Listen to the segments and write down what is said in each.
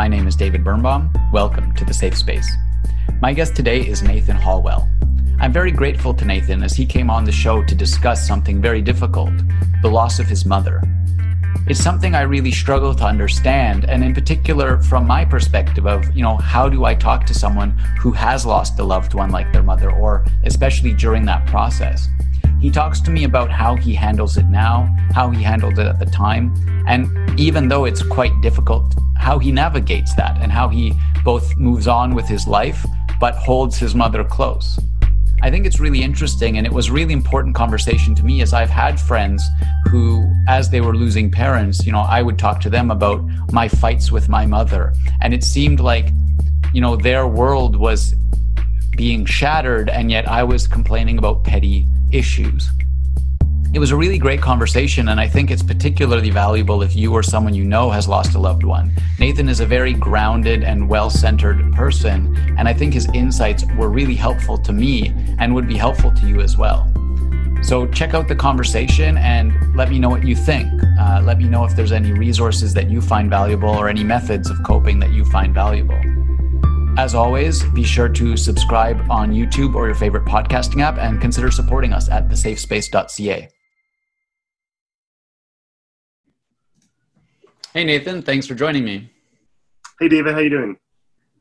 My name is David Birnbaum. Welcome to the Safe Space. My guest today is Nathan Holwell. I'm very grateful to Nathan as he came on the show to discuss something very difficult the loss of his mother. It's something I really struggle to understand, and in particular, from my perspective of, you know, how do I talk to someone who has lost a loved one like their mother, or especially during that process? He talks to me about how he handles it now, how he handled it at the time, and even though it's quite difficult, how he navigates that and how he both moves on with his life but holds his mother close. I think it's really interesting and it was really important conversation to me as I've had friends who as they were losing parents, you know, I would talk to them about my fights with my mother and it seemed like you know their world was being shattered and yet I was complaining about petty issues. It was a really great conversation, and I think it's particularly valuable if you or someone you know has lost a loved one. Nathan is a very grounded and well centered person, and I think his insights were really helpful to me and would be helpful to you as well. So, check out the conversation and let me know what you think. Uh, let me know if there's any resources that you find valuable or any methods of coping that you find valuable. As always, be sure to subscribe on YouTube or your favorite podcasting app and consider supporting us at thesafespace.ca. Hey Nathan, thanks for joining me. Hey David, how you doing?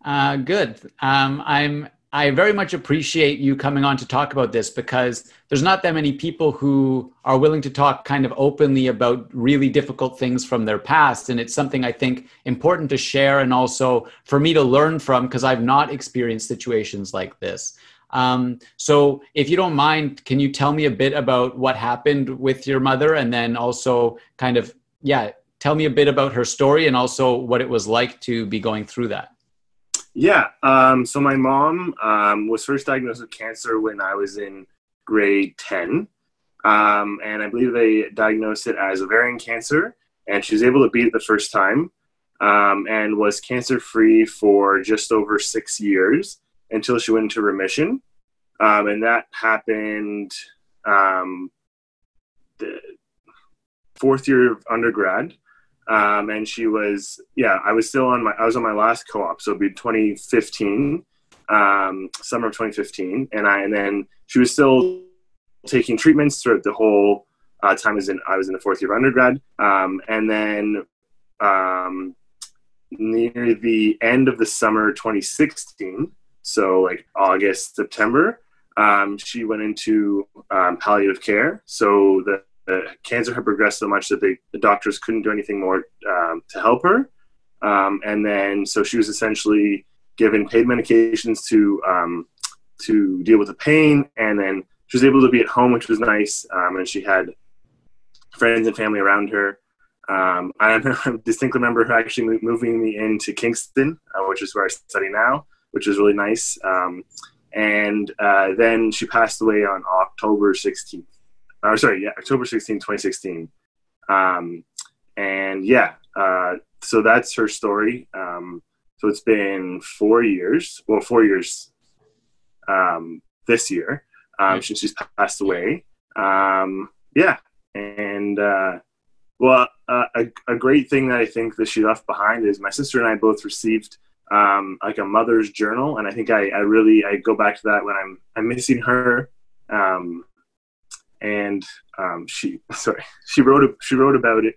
Uh, good. Um, I'm. I very much appreciate you coming on to talk about this because there's not that many people who are willing to talk kind of openly about really difficult things from their past, and it's something I think important to share and also for me to learn from because I've not experienced situations like this. Um, so, if you don't mind, can you tell me a bit about what happened with your mother, and then also kind of yeah, tell me a bit about her story and also what it was like to be going through that. Yeah. Um, so my mom um, was first diagnosed with cancer when I was in grade 10. Um, and I believe they diagnosed it as ovarian cancer. And she was able to beat it the first time um, and was cancer free for just over six years until she went into remission. Um, and that happened um, the fourth year of undergrad. Um, and she was, yeah, I was still on my, I was on my last co-op, so it'd be 2015, um, summer of 2015, and I, and then she was still taking treatments throughout the whole uh, time was in, I was in the fourth year of undergrad, um, and then um, near the end of the summer 2016, so like August, September, um, she went into um, palliative care. So the the cancer had progressed so much that they, the doctors couldn't do anything more um, to help her. Um, and then, so she was essentially given paid medications to um, to deal with the pain, and then she was able to be at home, which was nice. Um, and she had friends and family around her. Um, I distinctly remember her actually moving me into Kingston, uh, which is where I study now, which was really nice. Um, and uh, then she passed away on October 16th or sorry, yeah, October 16, 2016. Um, and yeah, uh, so that's her story. Um, so it's been four years, well, four years um, this year um, since she's passed away. Um, yeah, and uh, well, uh, a, a great thing that I think that she left behind is my sister and I both received um, like a mother's journal, and I think I, I really I go back to that when I'm I'm missing her. Um, and um, she sorry she wrote she wrote about it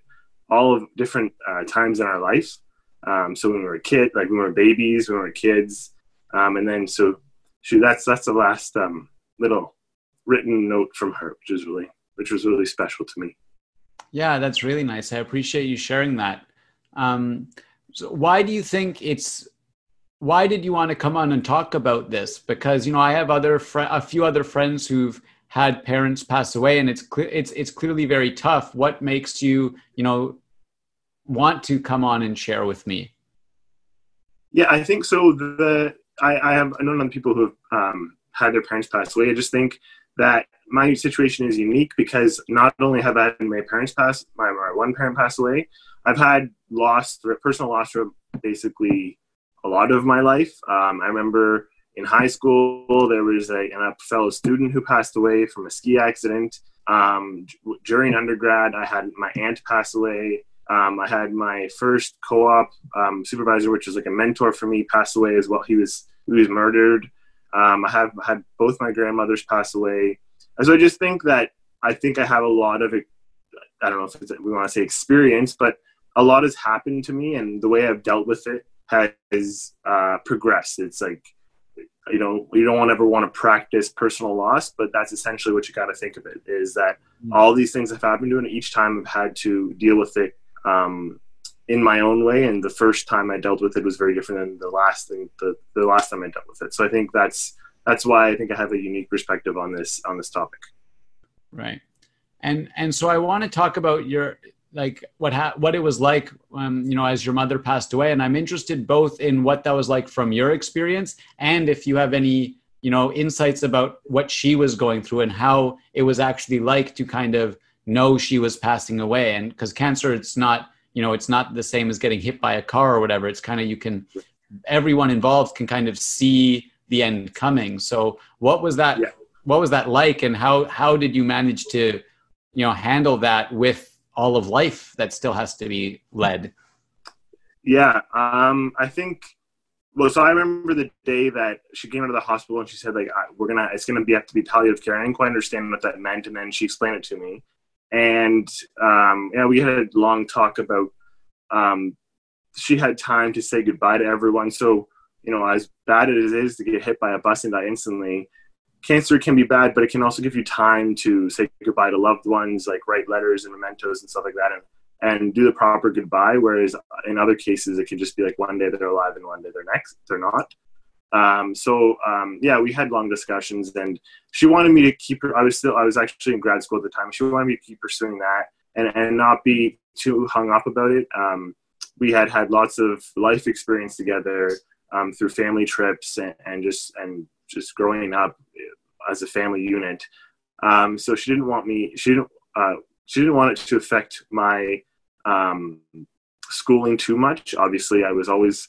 all of different uh, times in our life. Um, so when we were a kid, like when we were babies, when we were kids, um, and then so she that's that's the last um, little written note from her, which is really which was really special to me. Yeah, that's really nice. I appreciate you sharing that. Um, so why do you think it's why did you want to come on and talk about this? Because you know I have other fr- a few other friends who've had parents pass away and it's it's it's clearly very tough. What makes you you know want to come on and share with me? Yeah i think so the i, I have i know of people who have um, had their parents pass away. I just think that my situation is unique because not only have i had my parents pass my, my one parent pass away i've had loss personal loss for basically a lot of my life. Um, i remember in high school, there was a, a fellow student who passed away from a ski accident. Um, during undergrad, I had my aunt pass away. Um, I had my first co-op um, supervisor, which was like a mentor for me, pass away as well. He was he was murdered. Um, I have had both my grandmothers pass away. And so I just think that I think I have a lot of I don't know if we want to say experience, but a lot has happened to me, and the way I've dealt with it has uh, progressed. It's like you know you don't want ever want to practice personal loss, but that's essentially what you got to think of it is that mm-hmm. all these things have happened to, and each time I've had to deal with it um, in my own way. And the first time I dealt with it was very different than the last thing the, the last time I dealt with it. So I think that's that's why I think I have a unique perspective on this on this topic. Right. And and so I want to talk about your like what ha- what it was like um, you know as your mother passed away. And i'm interested both in what that was like from your experience and if you have any you know insights about what she was going through and how it was actually like to kind of know she was passing away. And because cancer it's not you know it's not the same as getting hit by a car or whatever. It's kind of you can everyone involved can kind of see the end coming. So what was that yeah. what was that like and how how did you manage to you know handle that with all of life that still has to be led yeah um i think well so i remember the day that she came out of the hospital and she said like we're gonna it's gonna be have to be palliative care i didn't quite understand what that meant and then she explained it to me and um, yeah, we had a long talk about. Um, she had time to say goodbye to everyone. So you know, as bad as it is to get hit by a bus and die instantly, cancer can be bad, but it can also give you time to say goodbye to loved ones, like write letters and mementos and stuff like that, and and do the proper goodbye. Whereas in other cases, it can just be like one day they're alive and one day they're next they're not. Um, so um, yeah, we had long discussions, and she wanted me to keep her. I was still I was actually in grad school at the time. She wanted me to keep pursuing that and and not be too hung up about it. Um, we had had lots of life experience together um, through family trips and, and, just and just growing up as a family unit. Um, so she didn't want me. She didn't. Uh, she didn't want it to affect my um, schooling too much. Obviously, I was always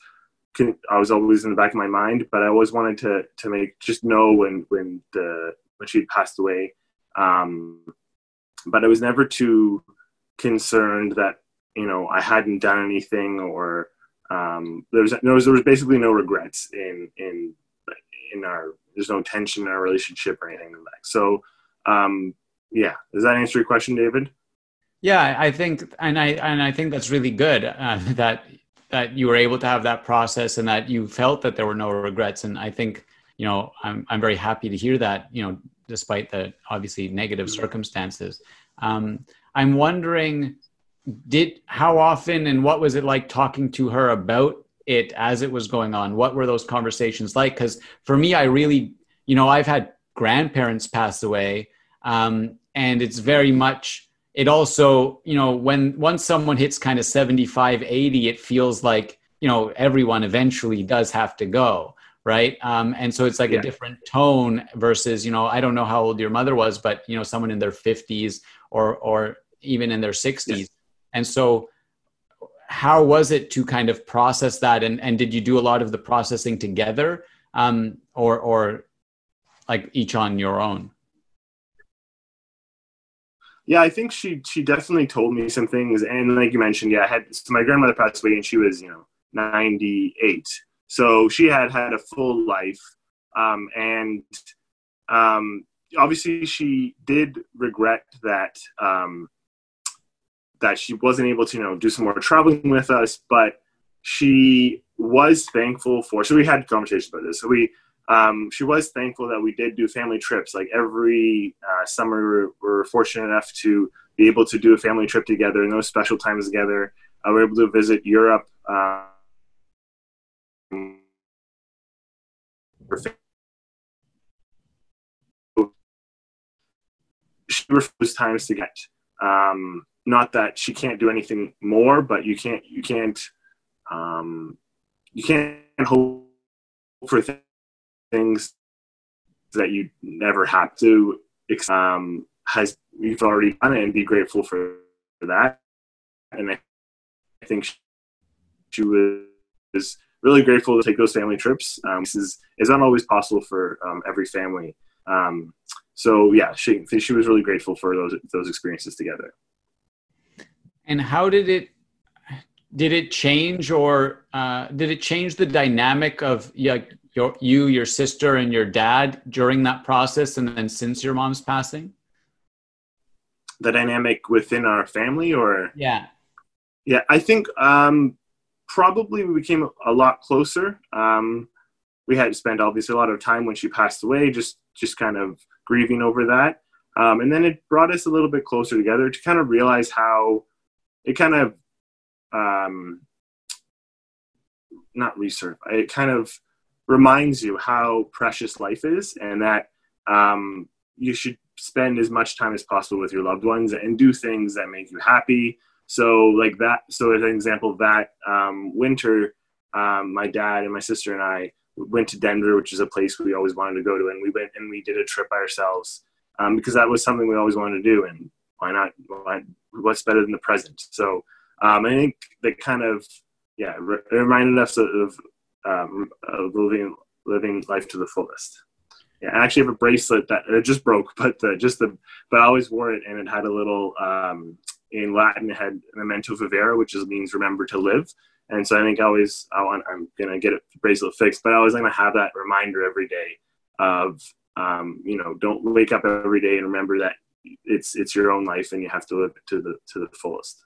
I was always in the back of my mind, but I always wanted to to make just know when when the when she passed away. Um, but I was never too concerned that you know I hadn't done anything or um, there was was there was basically no regrets in in in our there's no tension in our relationship or anything like that. So um, yeah, does that answer your question, David? Yeah, I think, and I and I think that's really good uh, that that you were able to have that process and that you felt that there were no regrets. And I think, you know, I'm, I'm very happy to hear that, you know, despite the obviously negative mm-hmm. circumstances. Um, I'm wondering, did how often and what was it like talking to her about it as it was going on? What were those conversations like? Because for me, I really, you know, I've had grandparents pass away, um, and it's very much it also you know when once someone hits kind of 75 80 it feels like you know everyone eventually does have to go right um, and so it's like yeah. a different tone versus you know i don't know how old your mother was but you know someone in their 50s or or even in their 60s yes. and so how was it to kind of process that? And and did you do a lot of the processing together um, or or like each on your own? Yeah, I think she she definitely told me some things, and like you mentioned, yeah, I had so my grandmother passed away, and she was you know ninety eight, so she had had a full life, um, and um, obviously she did regret that um, that she wasn't able to you know do some more traveling with us, but she was thankful for. So we had conversations about this. So we um, she was thankful that we did do family trips. Like every uh, summer, we are fortunate enough to be able to do a family trip together and those special times together. Uh, we were able to visit Europe. Um, she refused times to get. Um, not that she can't do anything more, but you can't you can't um, you can't hope for things things that you never have to um, has you've already done it and be grateful for, for that. And I, I think she, she, was really grateful to take those family trips. Um, this is is not always possible for um, every family. Um, so yeah, she she was really grateful for those those experiences together. And how did it did it change or uh, did it change the dynamic of yeah, your, you, your sister, and your dad during that process, and then since your mom's passing? The dynamic within our family, or yeah, yeah, I think um, probably we became a lot closer. Um, we had to spend obviously a lot of time when she passed away, just just kind of grieving over that. Um, and then it brought us a little bit closer together to kind of realize how it kind of um, not research. It kind of reminds you how precious life is, and that um, you should spend as much time as possible with your loved ones and do things that make you happy. So, like that. So, as an example that, um, winter, um, my dad and my sister and I went to Denver, which is a place we always wanted to go to, and we went and we did a trip by ourselves um, because that was something we always wanted to do, and why not? Why, what's better than the present? So um, I think that kind of yeah re- reminded us of, um, of living living life to the fullest. Yeah, I actually have a bracelet that it just broke, but the, just the but I always wore it, and it had a little um, in Latin it had memento vivere, which is, means remember to live. And so I think I always I want I'm gonna get a bracelet fixed, but I always gonna have that reminder every day of um, you know don't wake up every day and remember that it's it's your own life and you have to live to the to the fullest.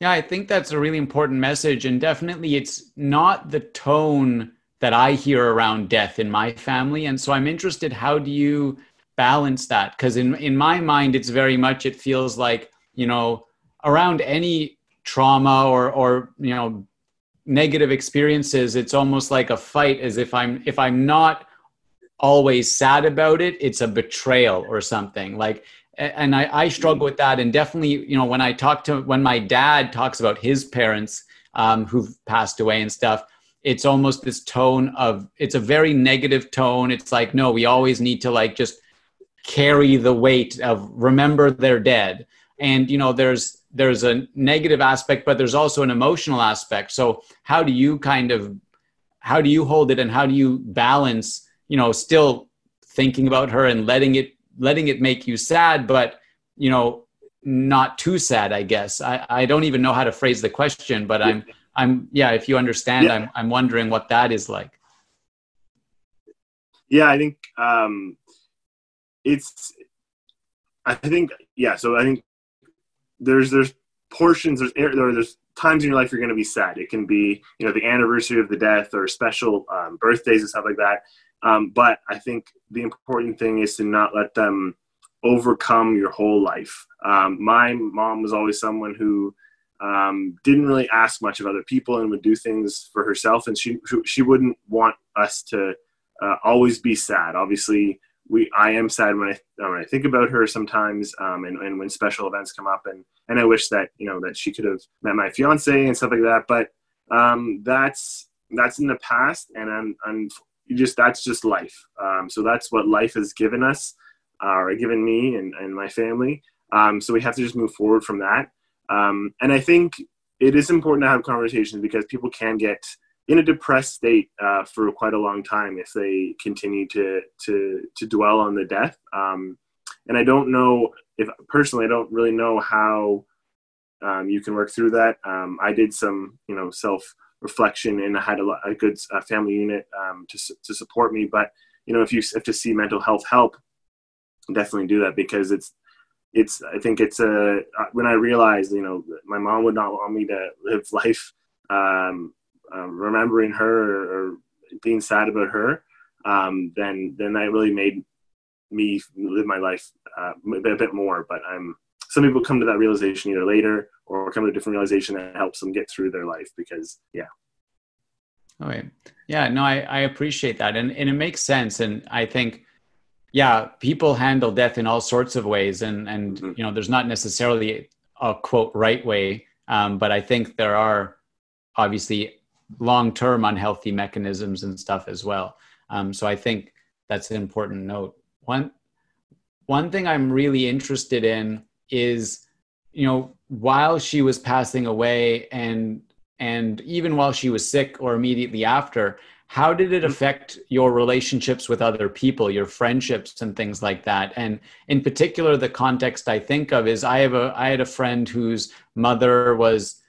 Yeah, I think that's a really important message, and definitely it's not the tone that I hear around death in my family, and so I'm interested. How do you balance that? Because in in my mind, it's very much it feels like you know around any trauma or or you know negative experiences it's almost like a fight as if i'm if i'm not always sad about it it's a betrayal or something like and I, I struggle with that. And definitely you know when i talk to when my dad talks about his parents um, who've passed away and stuff it's almost this tone of it's a very negative tone. It's like no we always need to like just carry the weight of remember they're dead. And you know there's there's a negative aspect but there's also an emotional aspect. So how do you kind of how do you hold it and how do you balance you know still thinking about her and letting it letting it make you sad but you know not too sad i guess i i don't even know how to phrase the question but i'm i'm yeah if you understand yeah. i'm i'm wondering what that is like yeah i think um it's i think yeah so i think there's there's portions there's there's times in your life you're going to be sad. It can be you know the anniversary of the death or special um, birthdays and stuff like that. Um, but I think the important thing is to not let them overcome your whole life. Um, my mom was always someone who um, didn't really ask much of other people and would do things for herself, and she she wouldn't want us to uh, always be sad. Obviously, we I am sad when I when I think about her sometimes, um, and, and when special events come up, and and I wish that you know that she could have met my fiance and stuff like that. But um, that's that's in the past, and I'm, I'm just that's just life. Um, so that's what life has given us, uh, or given me and, and my family. Um, so we have to just move forward from that. Um, and I think it is important to have conversations because people can get in a depressed state uh, for quite a long time if they continue to to to dwell on the death. Um, and I don't know if personally, I don't really know how um, you can work through that. Um, I did some, you know, self reflection, and I had a, a good uh, family unit um, to to support me. But you know, if you if to see mental health help, definitely do that because it's it's I think it's a uh, when I realized you know my mom would not want me to live life um, um, remembering her or, or, being sad about her, um, then then that really made me live my life uh, a bit more. But I'm some people come to that realization either later or come to a different realization that helps them get through their life because yeah. Okay. Yeah, no, I, I appreciate that. And, and it makes sense. And I think, yeah, people handle death in all sorts of ways. And, and mm-hmm. you know, there's not necessarily a quote right way. Um, but I think there are obviously long-term unhealthy mechanisms and stuff as well. Um, so I think that's an important note. One one thing I'm really interested in is, you know, while she was passing away and and even while she was sick or immediately after, how did it affect your relationships with other people, your friendships and things like that? And in particular, the context I think of is I have a I had a friend whose mother was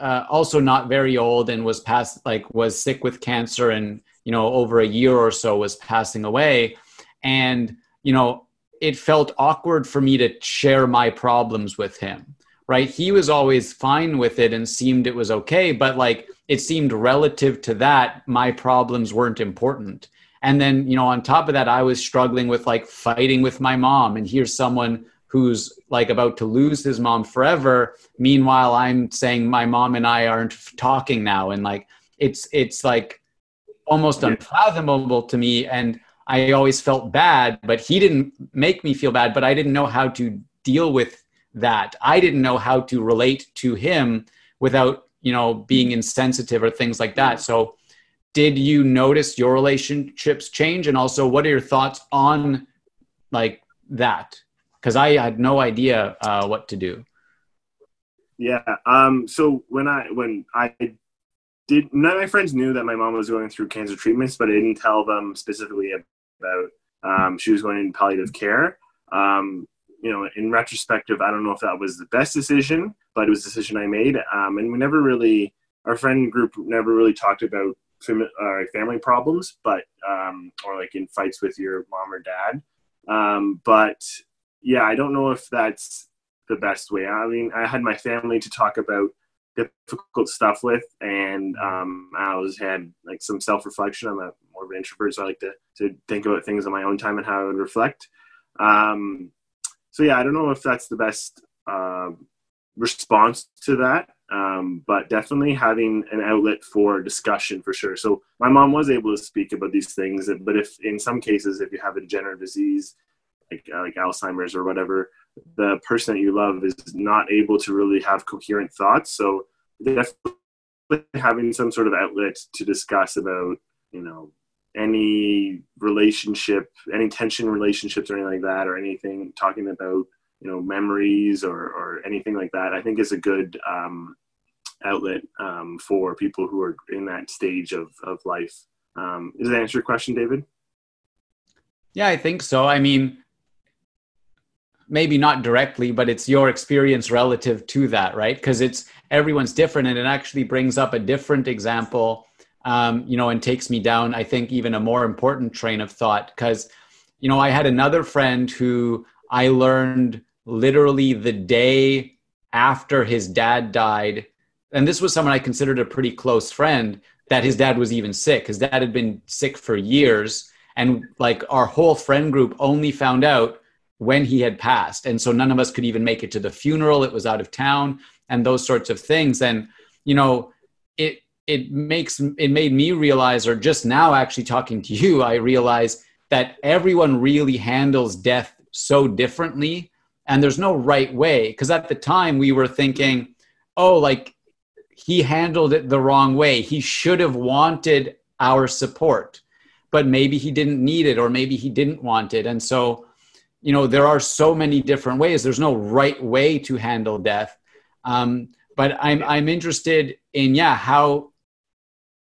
uh, also not very old and was past like was sick with cancer and you know over a year or so was passing away and you know it felt awkward for me to share my problems with him right? He was always fine with it and seemed it was okay but like it seemed relative to that my problems weren't important. And then you know on top of that i was struggling with like fighting with my mom and here's someone who's like about to lose his mom forever. Meanwhile i'm saying my mom and i aren't talking now and like it's it's like almost unfathomable to me and i always felt bad but he didn't make me feel bad but i didn't know how to deal with that. I didn't know how to relate to him without you know being insensitive or things like that. So did you notice your relationships change? And also what are your thoughts on like that? Because i had no idea uh, what to do. Yeah um so when i when i did none of my friends knew that my mom was going through cancer treatments but i didn't tell them specifically about um, she was going in palliative care um, you know in retrospective i don't know if that was the best decision but it was a decision i made um, and we never really our friend group never really talked about uh, family problems, but um, or like in fights with your mom or dad. Um, but yeah, I don't know if that's the best way. I mean, I had my family to talk about difficult stuff with, and um, I always had like some self reflection. I'm a more of an introvert, so I like to to think about things on my own time and how I would reflect. Um, so yeah, I don't know if that's the best uh, response to that um, but definitely having an outlet for discussion for sure. So my mom was able to speak about these things, but if in some cases, if you have a degenerative disease like uh, like Alzheimer's or whatever, the person that you love is not able to really have coherent thoughts. So definitely having some sort of outlet to discuss about you know any relationship, any tension relationships or anything like that, or anything talking about you know memories or or anything like that i think is a good um, outlet um, for people who are in that stage of of life. Um, does that answer your question david? Yeah i think so. I mean maybe not directly but it's your experience relative to that right because it's everyone's different and it actually brings up a different example um, you know and takes me down i think even a more important train of thought because you know i had another friend who i learned literally the day after his dad died. And this was someone I considered a pretty close friend that his dad was even sick. His dad had been sick for years. And like our whole friend group only found out when he had passed. And so none of us could even make it to the funeral. It was out of town and those sorts of things. And, you know, it, it makes it made me realize or just now actually talking to you i realize that everyone really handles death so differently and there's no right way because at the time we were thinking oh like he handled it the wrong way he should have wanted our support but maybe he didn't need it or maybe he didn't want it and so you know there are so many different ways. There's no right way to handle death. Um, but i'm i'm interested in yeah how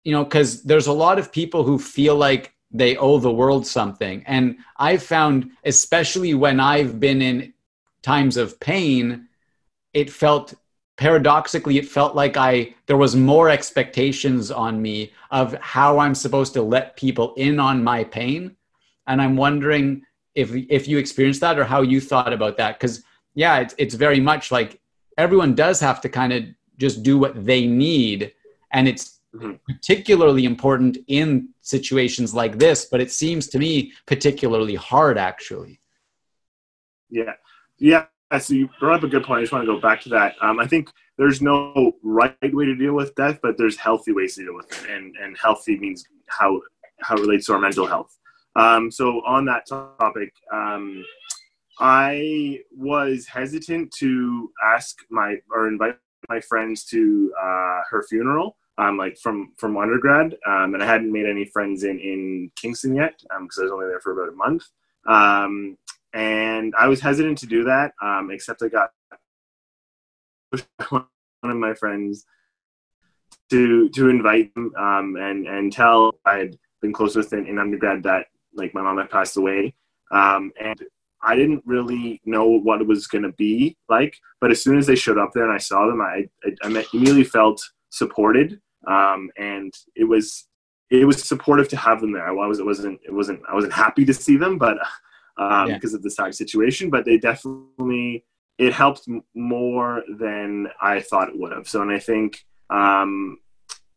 you know because there's a lot of people who feel like they owe the world something. And i've found especially when i've been in times of pain, it felt paradoxically it felt like i there was more expectations on me of how i'm supposed to let people in on my pain. And i'm wondering if if you experienced that or how you thought about that because yeah it's, it's very much like everyone does have to kind of just do what they need and it's mm-hmm. particularly important in situations like this but it seems to me particularly hard actually yeah yeah, so you brought up a good point. I just want to go back to that. Um, I think there's no right way to deal with death, but there's healthy ways to deal with it, and and healthy means how how it relates to our mental health. Um, so on that topic, um, I was hesitant to ask my or invite my friends to uh, her funeral. Um, like from from undergrad, um, and I hadn't made any friends in in Kingston yet because um, I was only there for about a month. Um, and I was hesitant to do that, um, except I got one of my friends to to invite them and and tell I had been close with in, in undergrad that like my mom had passed away, um, and I didn't really know what it was going to be like, but as soon as they showed up there and I saw them, I, I, I immediately felt supported. Um, and it was, it was supportive to have them there. I was, it wasn't, it wasn't, I wasn't happy to see them, but, um, yeah. because of the side situation, but they definitely, it helped more than I thought it would have. So, and I think, um,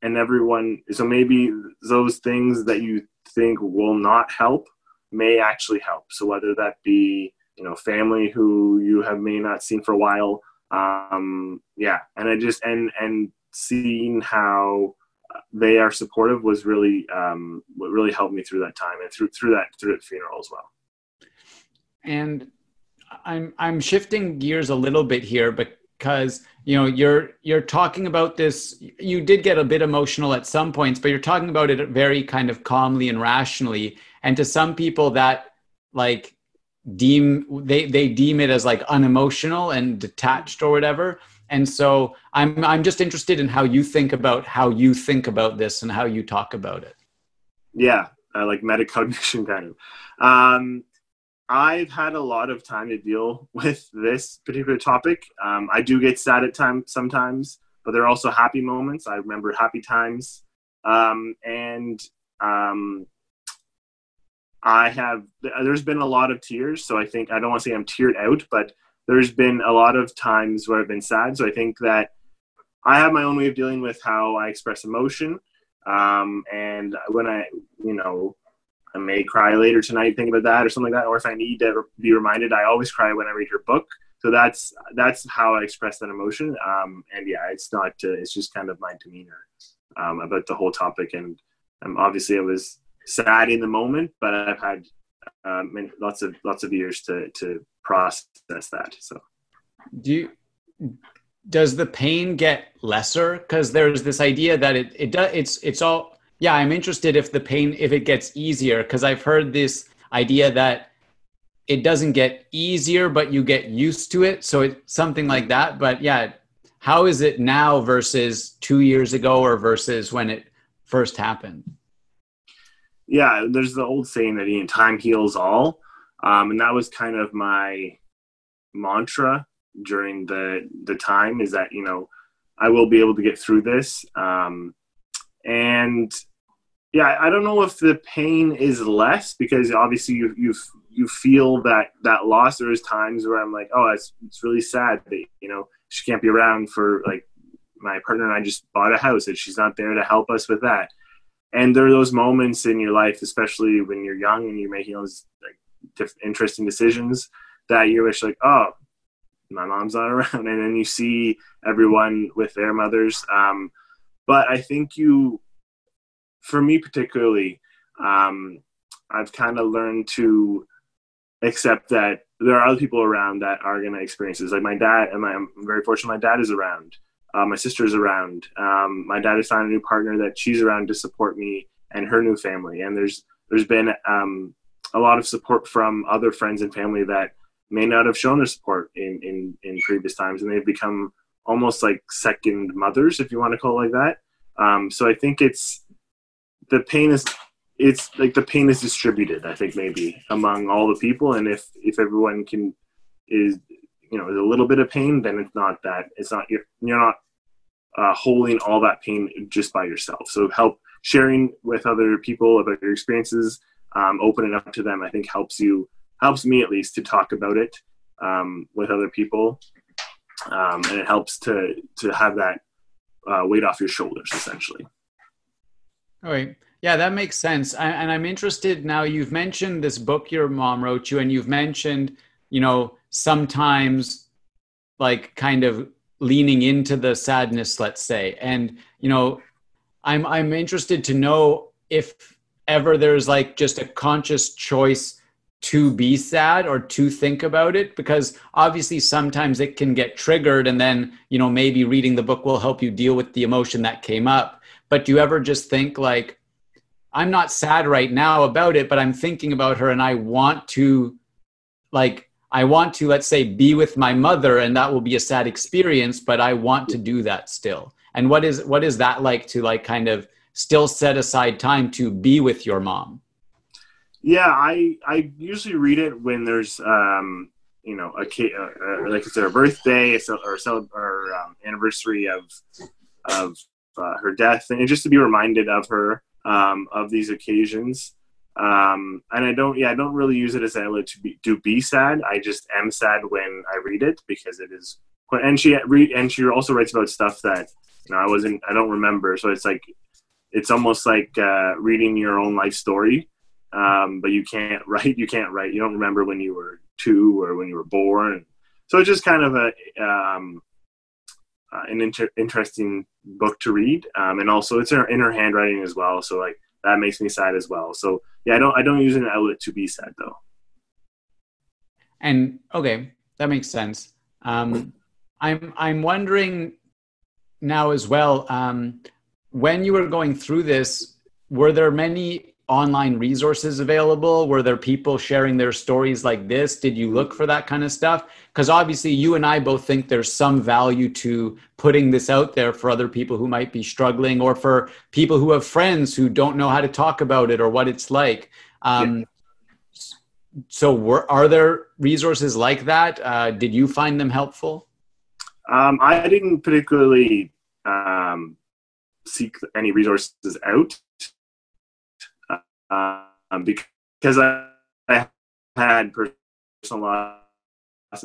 and everyone, so maybe those things that you think will not help may actually help. So whether that be you know family who you have may not seen for a while, um, yeah, and I just and and seeing how they are supportive was really um, what really helped me through that time and through through that through the funeral as well. And I'm I'm shifting gears a little bit here, because you know you're you're talking about this. You did get a bit emotional at some points, but you're talking about it very kind of calmly and rationally. And to some people that like deem they they deem it as like unemotional and detached or whatever. And so i'm i'm just interested in how you think about how you think about this and how you talk about it. Yeah uh, like metacognition kind of. Um i've had a lot of time to deal with this particular topic um, i do get sad at times sometimes but there are also happy moments i remember happy times um, and um, I have there's been a lot of tears, so I think I don't want to say I'm teared out, but there's been a lot of times where I've been sad. So I think that I have my own way of dealing with how I express emotion. Um, and when I, you know, I may cry later tonight thinking about that or something like that, or if I need to be reminded, I always cry when I read your book. So that's that's how I express that emotion. Um, and yeah, it's not uh, it's just kind of my demeanor um, about the whole topic. And um, obviously, I was sad in the moment, but I've had um, lots of lots of years to to process that. So, do you, does the pain get lesser? Because there's this idea that it it does it's it's all yeah. I'm interested if the pain if it gets easier because I've heard this idea that it doesn't get easier, but you get used to it. So it's something like that. But yeah, how is it now versus two years ago or versus when it first happened? yeah, there's the old saying that you know, time heals all, um, and that was kind of my mantra during the the time is that you know I will be able to get through this, um, and yeah, I don't know if the pain is less because obviously you you you feel that that loss. There's times where I'm like, oh, it's it's really sad that you know she can't be around for like my partner and I just bought a house and she's not there to help us with that and there are those moments in your life, especially when you're young and you're making those like diff- interesting decisions, that you wish like, oh, my mom's not around, and then you see everyone with their mothers. Um, but I think you, for me particularly, um, I've kind of learned to accept that there are other people around that are going to experience this. Like my dad, and my, I'm very fortunate my dad is around. Uh, my is around. Um, my dad has found a new partner that she's around to support me and her new family. And there's there's been um, a lot of support from other friends and family that may not have shown their support in, in, in previous times, and they've become almost like second mothers, if you want to call it like that. Um, so I think it's the pain is it's like the pain is distributed. I think maybe among all the people, and if if everyone can is you know a little bit of pain, then it's not that it's not you're you're not uh, holding all that pain just by yourself. So help sharing with other people about your experiences, um, opening up to them. I think helps you helps me at least to talk about it um, with other people, um, and it helps to to have that uh, weight off your shoulders essentially. All right. Yeah, that makes sense. I, and I'm interested now. You've mentioned this book your mom wrote you, and you've mentioned, you know, sometimes like kind of leaning into the sadness let's say and you know i'm i'm interested to know if ever there's like just a conscious choice to be sad or to think about it because obviously sometimes it can get triggered and then you know maybe reading the book will help you deal with the emotion that came up but do you ever just think like i'm not sad right now about it but i'm thinking about her and i want to like I want to, let's say, be with my mother, and that will be a sad experience, but I want to do that still. And what is what is that like to like kind of still set aside time to be with your mom? Yeah, I I usually read it when there's um, you know a uh, like it's her birthday or or um, anniversary of of uh, her death, and just to be reminded of her um, of these occasions. Um, and I don't, yeah, I don't really use it as outlet to be to be sad. I just am sad when I read it because it is. And she read, and she also writes about stuff that you know I wasn't, I don't remember. So it's like, it's almost like uh, reading your own life story, um, but you can't write. You can't write. You don't remember when you were two or when you were born. So it's just kind of a um, uh, an inter- interesting book to read, um, and also it's in her, in her handwriting as well. So like that makes me sad as well. So yeah, I don't I don't use an outlet to be sad though. And okay, that makes sense. Um, I'm I'm wondering now as well. Um, when you were going through this, were there many online resources available? Were there people sharing their stories like this? Did you look for that kind of stuff? Because obviously, you and I both think there's some value to putting this out there for other people who might be struggling or for people who have friends who don't know how to talk about it or what it's like. Um, yeah. So, were, are there resources like that? Uh, did you find them helpful? Um, I didn't particularly um, seek any resources out um, because I, I, had personal loss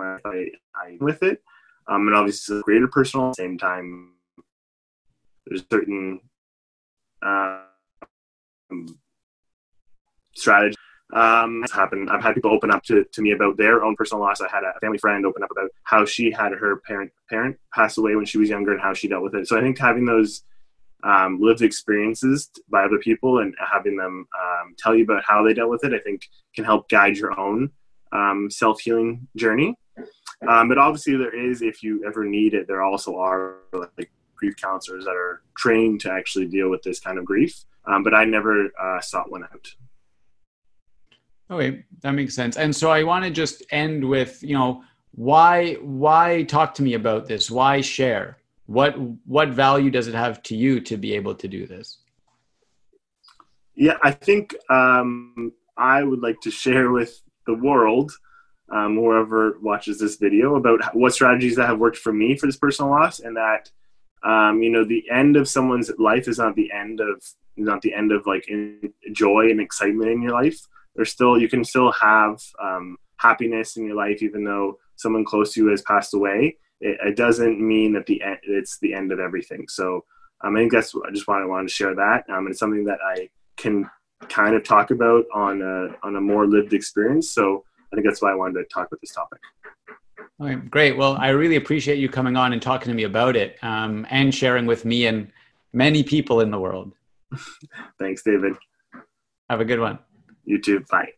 I, I with it, um, and obviously it's greater personal. At the same time, there's certain uh, strategy um, happened. I've had people open up to, to me about their own personal loss. I had a family friend open up about how she had her parent parent pass away when she was younger and how she dealt with it. So I think having those um, lived experiences by other people and having them um, tell you about how they dealt with it, I think can help guide your own um, self healing journey. Um, but obviously, there is, if you ever need it, there also are like grief counselors that are trained to actually deal with this kind of grief. Um, but I never uh, sought one out. Okay, that makes sense. And so I want to just end with, you know, why why talk to me about this? Why share? What what value does it have to you to be able to do this? Yeah i think um, i would like to share with the world um, whoever watches this video about what strategies that have worked for me for this personal loss and that um, you know the end of someone's life is not the end of not the end of like joy and excitement in your life. There's still you can still have um, happiness in your life even though someone close to you has passed away it, it doesn't mean that the end, it's the end of everything. So um, I think that's I just wanted, wanted to share that. Um, it's something that I can kind of talk about on a, on a more lived experience. So I think that's why I wanted to talk about this topic. Okay, great. Well, I really appreciate you coming on and talking to me about it um, and sharing with me and many people in the world. Thanks, David. Have a good one. You too. Bye.